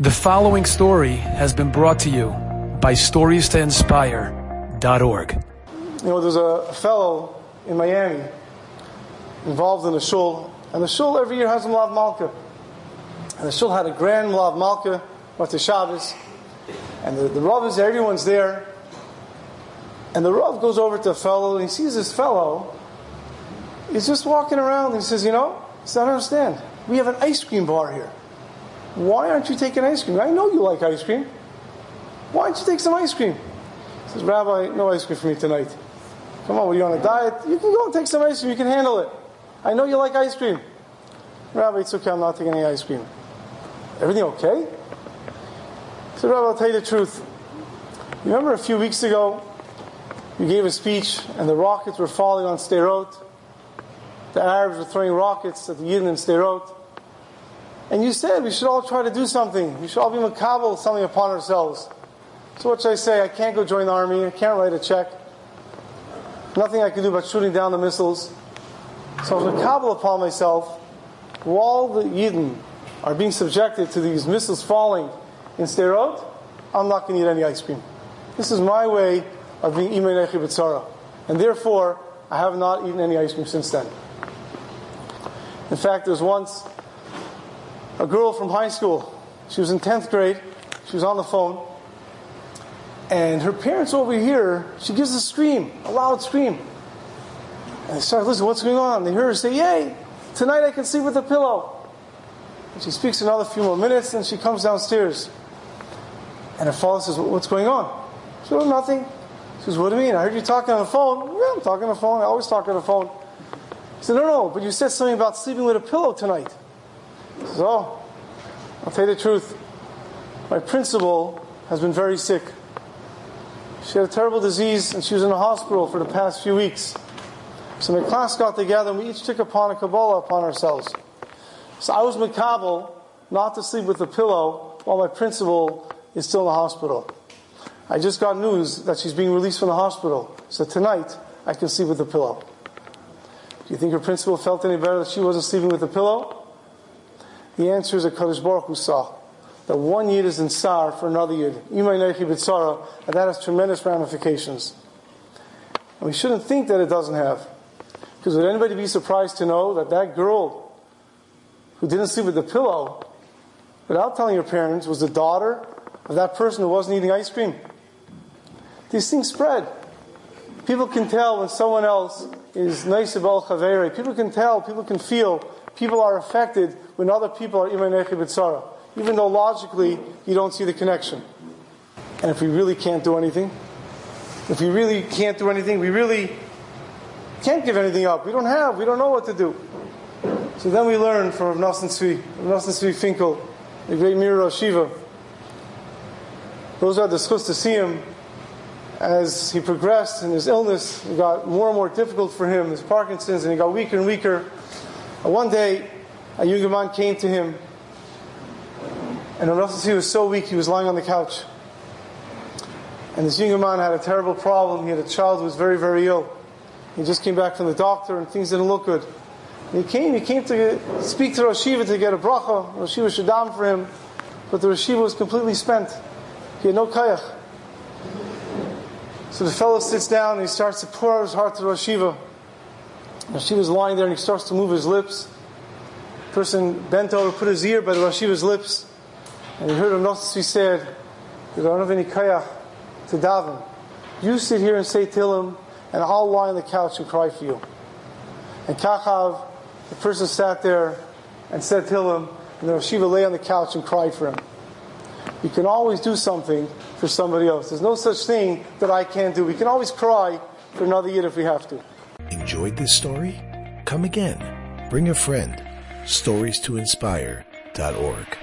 The following story has been brought to you by StoriesToInspire.org. You know, there's a fellow in Miami involved in a shul, and the shul every year has a Mlav Malka. And the shul had a grand Mlav Malka, what the Shabbos, and the, the Rav is there, everyone's there. And the Rav goes over to a fellow, and he sees this fellow, he's just walking around, and he says, You know, he says, I don't understand. We have an ice cream bar here. Why aren't you taking ice cream? I know you like ice cream. Why don't you take some ice cream? He says, Rabbi, no ice cream for me tonight. Come on, were you on a diet? You can go and take some ice cream. You can handle it. I know you like ice cream. Rabbi, it's okay. I'm not taking any ice cream. Everything okay? He said, Rabbi, I'll tell you the truth. You remember a few weeks ago, you gave a speech and the rockets were falling on Sderot. The Arabs were throwing rockets at the Yidden in Sderot. And you said we should all try to do something. We should all be makabel something upon ourselves. So what should I say? I can't go join the army. I can't write a check. Nothing I can do but shooting down the missiles. So I was makabel upon myself. While the Yidden are being subjected to these missiles falling in Sderot, I'm not going to eat any ice cream. This is my way of being imay nechi And therefore, I have not eaten any ice cream since then. In fact, there was once a girl from high school. She was in 10th grade. She was on the phone. And her parents over here, she gives a scream, a loud scream. And they start listening, what's going on? They hear her say, Yay, tonight I can sleep with a pillow. And she speaks another few more minutes and she comes downstairs. And her father says, What's going on? She says, oh, Nothing. She says, What do you mean? I heard you talking on the phone. Yeah, I'm talking on the phone. I always talk on the phone. He said, No, no, but you said something about sleeping with a pillow tonight. So, I'll tell you the truth. My principal has been very sick. She had a terrible disease and she was in the hospital for the past few weeks. So my class got together and we each took upon a Kabbalah upon ourselves. So I was makabel not to sleep with a pillow while my principal is still in the hospital. I just got news that she's being released from the hospital. So tonight I can sleep with a pillow. Do you think her principal felt any better that she wasn't sleeping with a pillow? The answer is HaKadosh Baruch Hu saw that one yid is in sar for another yid. b'tzara, and that has tremendous ramifications. And we shouldn't think that it doesn't have. Because would anybody be surprised to know that that girl who didn't sleep with the pillow, without telling her parents, was the daughter of that person who wasn't eating ice cream? These things spread. People can tell when someone else is nice about chavere. People can tell, people can feel people are affected when other people are imanechi b'tzara, even though logically you don't see the connection. And if we really can't do anything, if we really can't do anything, we really can't give anything up. We don't have, we don't know what to do. So then we learn from Rav Tzvi Finkel, the great Mir Rosh Yeshiva. Those are the zechus to see him as he progressed in his illness. It got more and more difficult for him, his Parkinson's, and he got weaker and weaker. One day, a young man came to him, and unless he was so weak, he was lying on the couch. And this young man had a terrible problem. He had a child who was very, very ill. He just came back from the doctor, and things didn't look good. And he came, he came to speak to Rosh to get a bracha. Rosh should down for him, but the Rosh was completely spent. He had no kayach. So the fellow sits down and he starts to pour out his heart to Rosh. Shiva was lying there and he starts to move his lips person bent over, put his ear by the Rosh Yeshiva's lips, and he heard him He said, You don't have any kayach to daven. You sit here and say Tehillim, and I'll lie on the couch and cry for you. And Kachav, the person sat there and said Tehillim, and the Rosh Yeshiva lay on the couch and cried for him. You can always do something for somebody else. There's no such thing that I can't do. We can always cry for another yid if we have to. Enjoyed this story? Come again. Bring a friend stories to inspire.org.